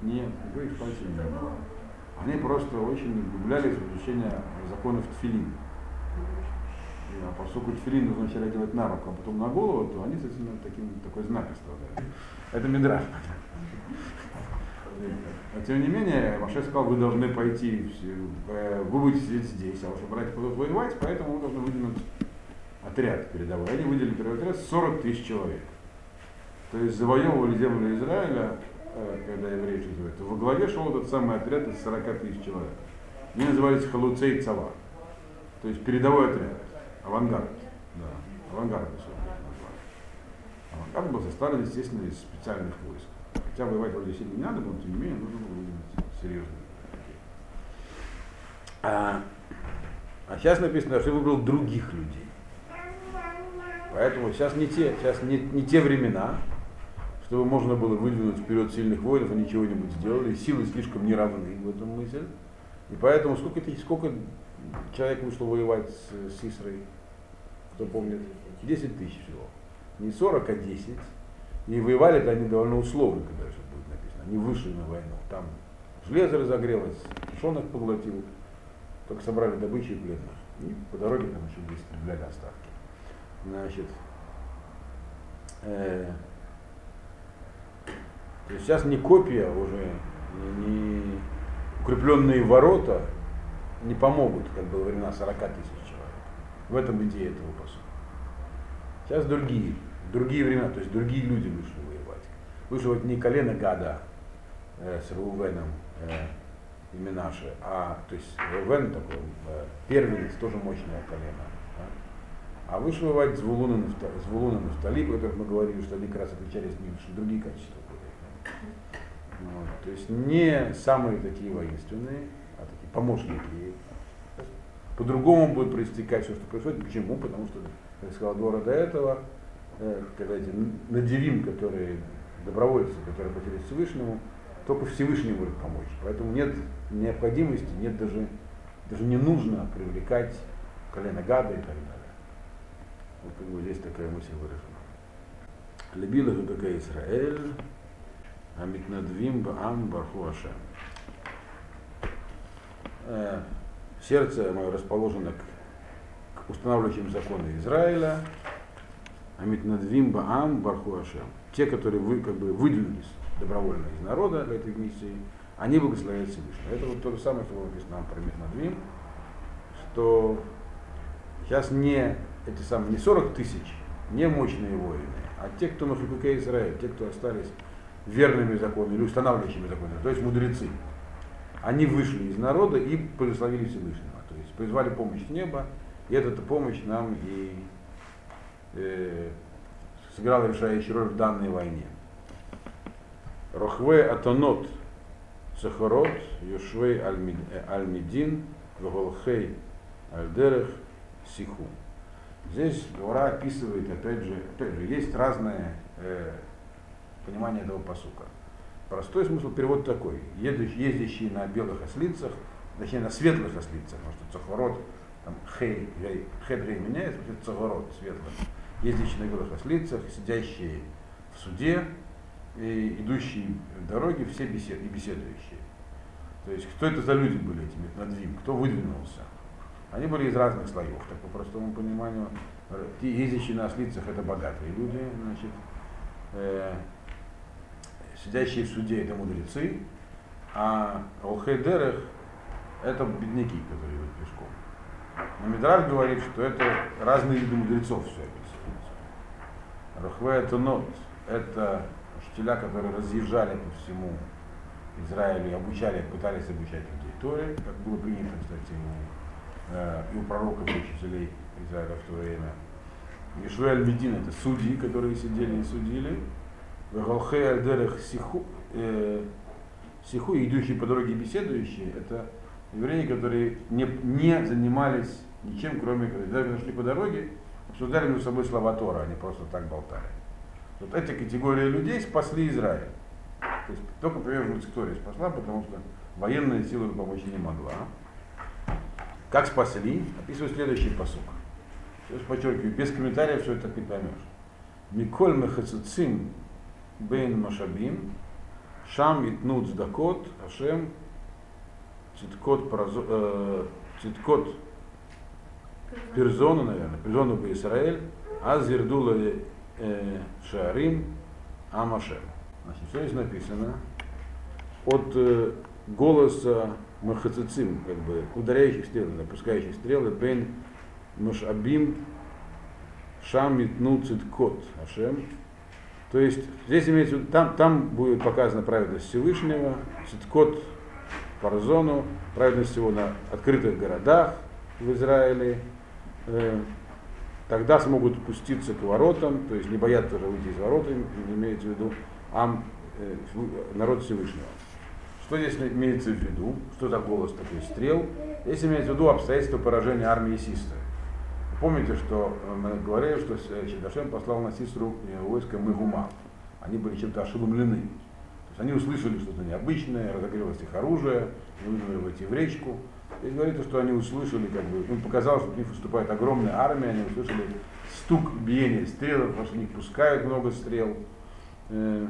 Speaker 1: Нет, никакой экспансии не было. Они просто очень углублялись в изучение законов тфилин. А поскольку тфилин нужно вначале делать на руку, а потом на голову, то они, соответственно, таким, такой знак оставляли. Это Мидраш. Но тем не менее, Маше сказал, вы должны пойти, э, вы будете сидеть здесь, а ваши братья будут воевать, поэтому вы должны выдвинуть отряд передовой. Они выделили первый отряд 40 тысяч человек. То есть завоевывали землю Израиля, э, когда евреи живут. Во главе шел этот самый отряд из 40 тысяч человек. Они назывались Халуцей Цава. То есть передовой отряд. Авангард. Да. Авангард Авангард был составлен, естественно, из специальных войск. Хотя воевать вроде сильно не надо, но тем не менее нужно было выделить серьезно. А, а сейчас написано, что выбрал других людей. Поэтому сейчас не те, сейчас не, не те времена, чтобы можно было выдвинуть вперед сильных воинов, они чего-нибудь сделали, силы слишком не равны в этом мысль. И поэтому сколько, сколько человек вышло воевать с, с Исрой? кто помнит, 10 тысяч всего. Не 40, а 10. И воевали-то они довольно условно, когда это будет написано. Они вышли на войну. Там железо разогрелось, тушеных поглотил, только собрали добычу и пленных. И по дороге там еще здесь стреляли остатки. Значит, э, то есть сейчас не копия уже, не, не укрепленные ворота не помогут, как было времена 40 тысяч человек. В этом идея этого посука. Сейчас другие, другие времена, то есть другие люди вышли воевать. Вышли вот не колено Гада э, с Рувеном э, и Минаши, а то есть Рувен такой, э, первенец, тоже мощное колено. Да? А вышли воевать с Вулуном и Нафтали, о которых мы говорили, что они как раз отличались не что другие качества были. Вот. То есть не самые такие воинственные, а такие помощники. По-другому будет проистекать все, что происходит. Почему? Потому что, как сказал, двора до этого, э, когда эти надевим, которые добровольцы, которые потерялись Всевышнему, только Всевышний может помочь. Поэтому нет необходимости, нет даже, даже не нужно привлекать колено гада и так далее. Вот как бы здесь такая мысль выражена. Любила какая Израиль, Амитнадвим Баам Барху Ашем. Э, сердце мое расположено к, к устанавливающим законы Израиля. Амитнадвим Баам Барху Ашем. Те, которые вы, как бы выдвинулись добровольно из народа для этой миссии, они благословляют Всевышнего. Это вот то же самое, что было написано нам про Митнадвим, что сейчас не эти самые, не 40 тысяч, не мощные воины, а те, кто на Хукуке Израиль, те, кто остались верными законами или устанавливающими законами, то есть мудрецы. Они вышли из народа и благословили Всевышнего, то есть призвали помощь с неба, и эта помощь нам и э, сыграла решающую роль в данной войне. Рохве Атонот Сахарот, Юшвей Альмидин, Ваголхей Альдерех, Сиху. Здесь Гора описывает, опять же, опять же, есть разные э, понимание этого посука. Простой смысл перевод такой. Ездящие на белых ослицах, точнее на светлых ослицах, потому что цахворот, там хей, хедрей меняется, это цахворот светлый. Ездящие на белых ослицах, сидящие в суде, и идущие в дороге, все бесед, и беседующие. То есть кто это за люди были этими надвим, кто выдвинулся? Они были из разных слоев, так по простому пониманию. Те ездящие на ослицах это богатые люди, значит, э, сидящие в суде это мудрецы, а Олхейдерех это бедняки, которые идут пешком. Но Мидраж говорит, что это разные виды мудрецов все описывается. Рахве это нот, это учителя, которые разъезжали по всему Израилю и обучали, пытались обучать людей Торе, как было принято, кстати, у, э, и у пророков, и учителей Израиля в то время. Ишуэль Медин это судьи, которые сидели и судили. Галхей Альдерех Сиху, э, Сиху, идущие по дороге беседующие, это евреи, которые не, не занимались ничем, кроме, когда шли по дороге, обсуждали между собой слова Тора, они просто так болтали. Вот эти категории людей спасли Израиль. То есть только приверженность Торе спасла, потому что военная сила помочь не могла. Как спасли? Описываю следующий посук. Сейчас подчеркиваю, без комментариев все это ты поймешь. Миколь мехацицим бейн машабим, шам итнут сдакот, ашем, циткот, паразо, э, циткот перзону, наверное, перзону по Израиль, аз зирдула э, шарим амашем. Значит, все здесь написано от э, голоса махацицим, как бы ударяющих стрел, напускающих стрелы, бен машабим шам итну циткот ашем, то есть здесь имеется там, там будет показана праведность Всевышнего, Циткот Парзону, праведность его на открытых городах в Израиле. Э, тогда смогут пуститься к воротам, то есть не боятся уже выйти из ворот, имеется в виду ам, э, народ Всевышнего. Что здесь имеется в виду? Что за голос такой стрел? Здесь имеется в виду обстоятельства поражения армии Систа. Помните, что э, мы говорили, что Шедашем послал на Сисру э, войско Мегума. Они были чем-то ошеломлены. То есть они услышали что-то необычное, разогрелось их оружие, вынули войти в речку. Здесь говорится, что они услышали, как бы, им показалось, что к ним выступает огромная армия, они услышали стук биения стрел, потому что они пускают много стрел. Э,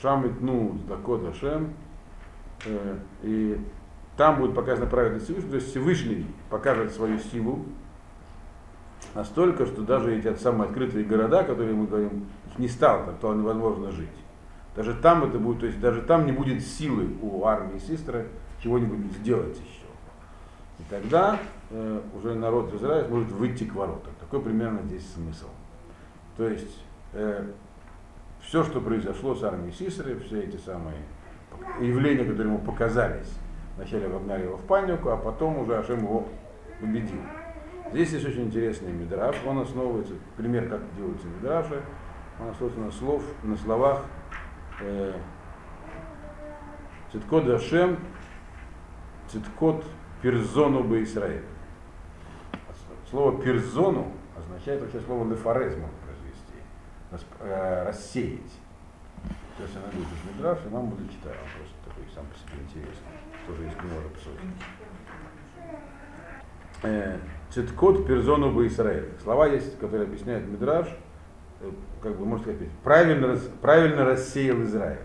Speaker 1: Шамит, ну, Дакота Шем. Э, и там будет показана праведность Всевышнего, то есть Всевышний покажет свою силу настолько, что даже эти самые открытые города, которые мы говорим, не стало, то невозможно жить. Даже там это будет, то есть даже там не будет силы у армии сестры чего-нибудь сделать еще. И тогда э, уже народ Израиля может выйти к воротам. Такой примерно здесь смысл. То есть э, все, что произошло с армией Сисры, все эти самые явления, которые ему показались, вначале вогнали его в панику, а потом уже Ашем его победил. Здесь есть очень интересный мидраж. Он основывается, пример, как делаются мидраши, он основывается на, слов, на словах э, Циткот Ашем, Циткот Перзону бы Израиль. Слово перзону означает вообще слово лефорез можно произвести, э, рассеять. Сейчас я найду этот мидраж, и вам буду читать. Он просто такой сам по себе интересный. Тоже есть много псохи. Э, Циткот перзону бы Израиль. Слова есть, которые объясняют мидраж, э, как бы можно сказать, правильно, правильно рассеял Израиль.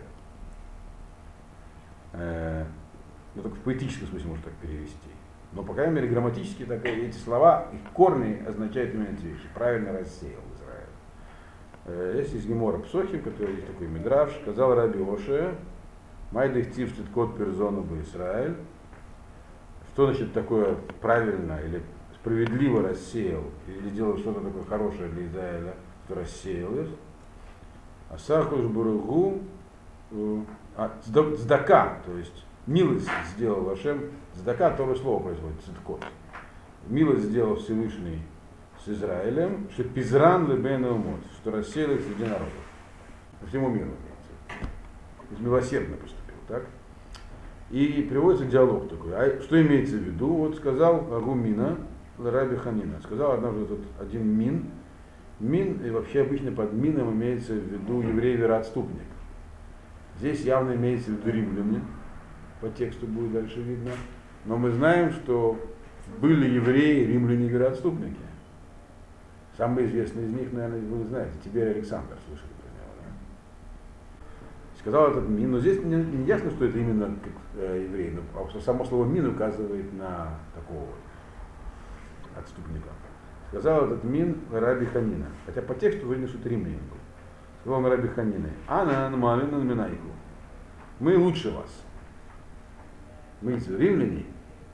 Speaker 1: Ну, только в поэтическом смысле можно так перевести. Но, по крайней мере, грамматически так, эти слова, их корни означают именно эти вещи. Правильно рассеял Израиль. Есть из Гемора Псохим, который есть такой мидраж, сказал Раби Оше, Майдых тивштит кот перзону бы Израиль. Что значит такое правильно или справедливо рассеял, или делал что-то такое хорошее для Израиля, что рассеял их. А Сахуш Буругу, а, Здака, то есть Милость сделал Вашем, Здака, второе слово производит, циткот. Милость сделал Всевышний с Израилем, что пизран лебен умот, что рассеял среди народов. По всему миру. Милосердно поступил, так? И приводится диалог такой. А что имеется в виду? Вот сказал Агумина, Раби Ханина. Сказал однажды тут один мин. Мин, и вообще обычно под мином имеется в виду еврей-вероотступник. Здесь явно имеется в виду римляне, по тексту будет дальше видно. Но мы знаем, что были евреи, римляне вероотступники. Самый известный из них, наверное, вы знаете, Тиберий Александр, слышали про него, да? Сказал этот мин, но здесь не, не ясно, что это именно как, э, еврей, но а само слово мин указывает на такого отступника. Сказал этот мин Раби Ханина, хотя по тексту римлянин был. Сказал Раби Ханина, Ана Анмалина Минайку, мы лучше вас мы римляне,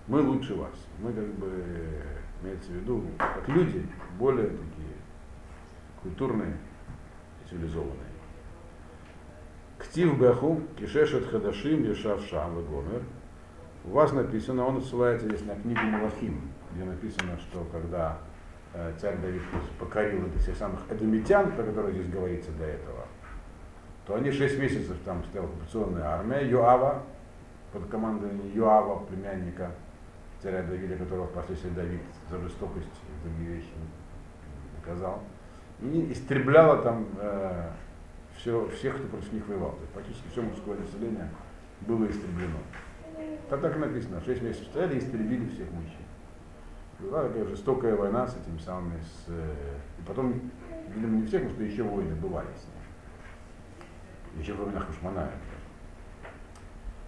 Speaker 1: мы лучше вас. Мы как бы, имеется в виду, как люди, более такие культурные, цивилизованные. Ктив Баху, Кишешет Хадашим, Ешав Шам Гомер. У вас написано, он ссылается здесь на книгу Малахим, где написано, что когда э, царь Давид покорил этих всех самых эдомитян, про которых здесь говорится до этого, то они шесть месяцев там стояла оккупационная армия, Йоава, под командованием Юава, племянника царя Давида, которого впоследствии Давид за жестокость и другие вещи наказал. И истребляла там э, все, всех, кто против них воевал. То есть практически все мужское население было истреблено. Так так написано, шесть месяцев стояли и истребили всех мужчин. Была такая жестокая война с этими самыми, с, э, и потом, видимо, не всех, но что еще войны бывали с ними. Еще во времена Хашманая.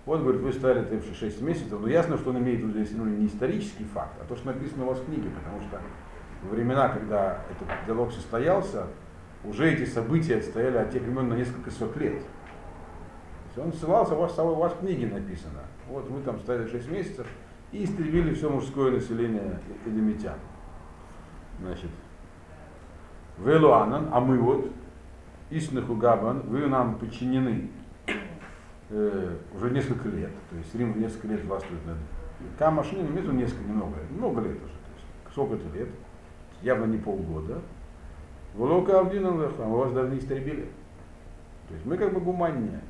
Speaker 1: Вот, говорит, вы стали там 6 месяцев, но ясно, что он имеет в виду здесь ну, не исторический факт, а то, что написано у вас в книге, потому что во времена, когда этот диалог состоялся, уже эти события отстояли от тех времен на несколько сот лет. Он ссылался, у вас, у вас в книге написано. Вот мы там стояли 6 месяцев и истребили все мужское население эдемитян. Значит, Велуанан, а мы вот, Иснаху Габан, вы нам подчинены э, уже несколько лет. То есть Рим несколько лет властвует над Камашнин имеется несколько, немного, много лет уже. То есть сколько это лет? Явно не полгода. Волока Авдина а мы вас даже не истребили. То есть мы как бы гуманнее.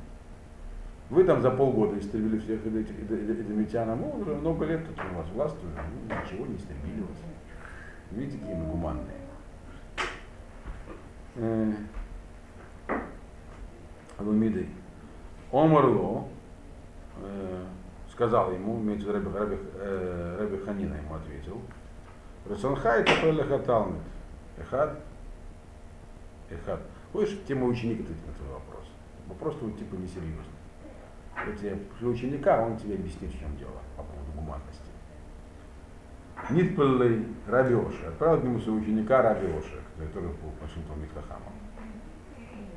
Speaker 1: Вы там за полгода истребили всех эдемитян, а мы уже много лет тут у вас властвуем, ну, ничего не истребили вас. Видите, какие мы гуманные. Э, Омарло, э, сказал ему, имеется в виду Раби, Раби, э, Ханина ему ответил, Рацанхай Тапелеха Талмит. Эхад. Эхад. Хочешь, тема ученика ответить на твой вопрос? Вопрос твой типа несерьезный. Если для ученика, он тебе объяснит, в чем дело по поводу гуманности. Нитпеллей Рабиоши. Отправил к нему своего ученика Рабиоши, который был Вашингтон Михахамом.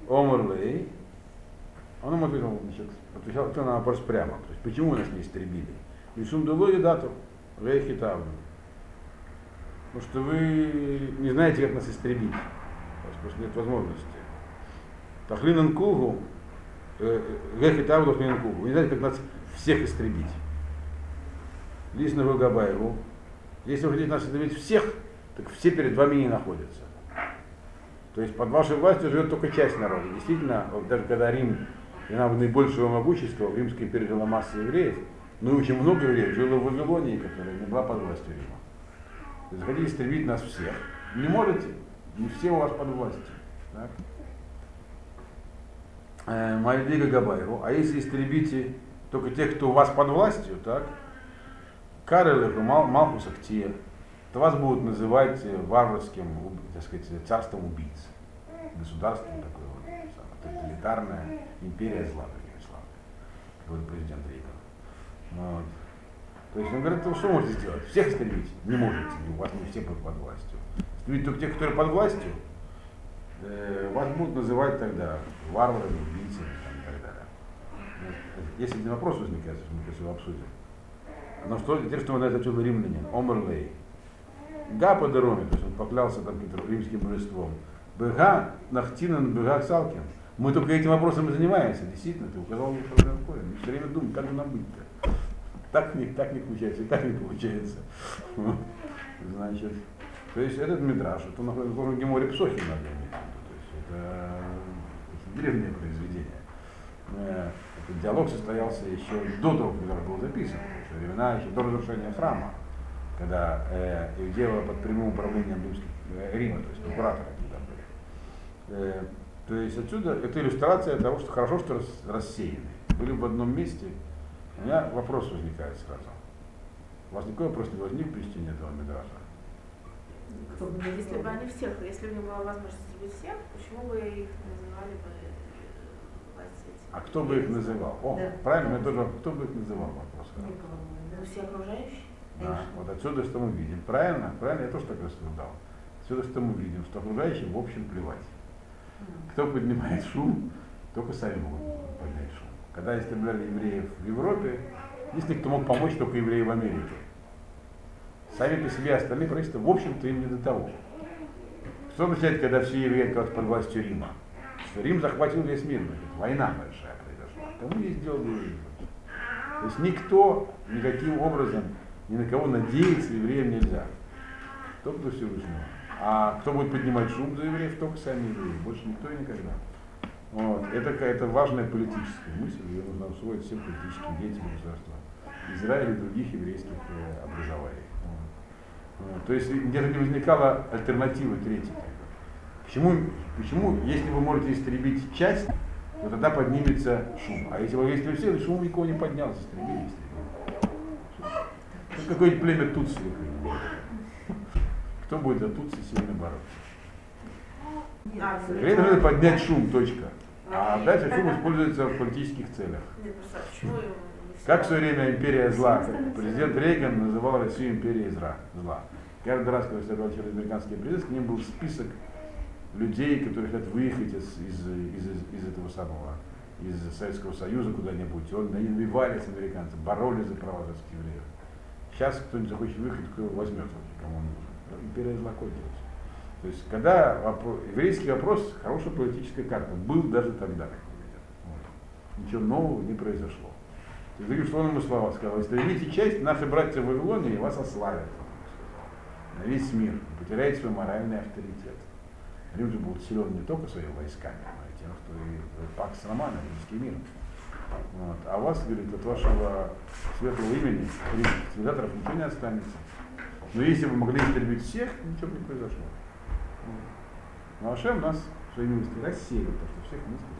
Speaker 1: Омрлей. Он ему ответил, значит, отвечал, ответил на вопрос прямо. То есть, почему нас не истребили? Лишум дулой дату. Рейхитавну. Потому что вы не знаете, как нас истребить. У вас просто нет возможности. Тахлинан Кугу, Гехитаву Тахлинан Кугу. Вы не знаете, как нас всех истребить. Лично Габаеву. Если вы хотите нас истребить всех, так все перед вами не находятся. То есть под вашей властью живет только часть народа. Действительно, даже когда Рим и нам наибольшего могущества, в Римской империи жила масса евреев, но и очень много евреев жило в Вавилонии, которая не была под властью Рима. То есть хотите истребить нас всех. Не можете, не все у вас под властью. Так? Э, Мальдига Габайру. А если истребите только тех, кто у вас под властью, так? Карелы, Мал, Малхус Ахтия, то вас будут называть э, варварским, так сказать, царством убийц. Государством такое тоталитарная империя зла, словами, говорит президент Рейган. Вот. То есть он говорит, вы что можете сделать? Всех истребить? Не можете, у вас не все под, под властью. Истребить только тех, которые под властью, э, вас будут называть тогда варварами, убийцами там, и так далее. Если один вопрос возникает, мы сейчас его обсудим. Но что, теперь что на это отсюда римлянин? Омерлей. Га по дороге, то есть он поклялся там каким-то римским божеством. Бега нахтинан бега салкин. Мы только этим вопросом и занимаемся. Действительно, ты указал мне проблему Мы все время думаем, как же нам быть-то. Так не, так не получается, так не получается. Значит, то есть этот мидраж, это находится в Геморе Псохи надо иметь То есть это, древнее произведение. Э, этот диалог состоялся еще до того, когда был записан, во времена еще до разрушения храма, когда э, их дело под прямым управлением римских, э, Рима, то есть императоры тогда были. Э, то есть отсюда это иллюстрация того, что хорошо, что рассеяны. Были в одном месте, у меня вопрос возникает сразу. У вас никакой вопрос не возник при чтении этого медража?
Speaker 2: Если бы они всех, если бы не была возможность быть всех, почему бы их называли бы
Speaker 1: а кто бы их называл? О, да. правильно, я тоже, кто бы их называл вопрос.
Speaker 2: Ну, все окружающие.
Speaker 1: Да, вот отсюда что мы видим. Правильно? Правильно, я тоже так рассуждал. Отсюда что мы видим, что окружающим в общем плевать. Кто поднимает шум, только сами могут поднять шум. Когда истребляли евреев в Европе, если кто мог помочь, только евреи в Америке. Сами по себе остальные правительства, в общем-то, им не до того. Что означает, когда все евреи оказываются под властью Рима? Что Рим захватил весь мир, значит, война большая произошла. Кому есть дело до Рима? То есть никто никаким образом, ни на кого надеяться евреям нельзя. Только до Всевышнего. А кто будет поднимать шум за евреев, только сами евреи. Больше никто и никогда. Вот. Это какая-то важная политическая мысль, ее нужно усвоить всем политическим деятелям государства Израиля и других еврейских э, образований. Вот. То есть где-то не возникала альтернатива третьей. Почему, почему, если вы можете истребить часть, то тогда поднимется шум. А если вы истребили все, шум никого не поднялся, истребили, истребили. Какое-нибудь племя Тутси. Кто будет за Тутси сильно бороться? Время нужно поднять шум, точка. А дальше шум используется в политических целях. Как в свое время империя зла, президент Рейган называл Россию империей зла. Каждый раз, когда следовал через американский президент, к ним был список людей, которые хотят выехать из, из, из, из этого самого, из Советского Союза куда-нибудь. И он, они навивались американцы, боролись за права русских евреев. Сейчас кто-нибудь захочет выехать, кто его возьмет, кому он кончилась. То есть, когда вопрос, еврейский вопрос, хорошая политическая карта, был даже тогда. Вот. Ничего нового не произошло. То есть, другим словом, ему слова сказал, истребите часть, наши братья в Вавилоне и вас ославят. На весь мир. Потеряете свой моральный авторитет. Рим же был не только своими войсками, но и тем, что и Пакс Романа, римский мир. Вот. А вас, говорит, от вашего светлого имени, цивилизаторов, ничего не останется. Но если вы могли истребить всех, ничего бы не произошло. Но Ашем нас своими мыслями рассеял, потому что всех мыслей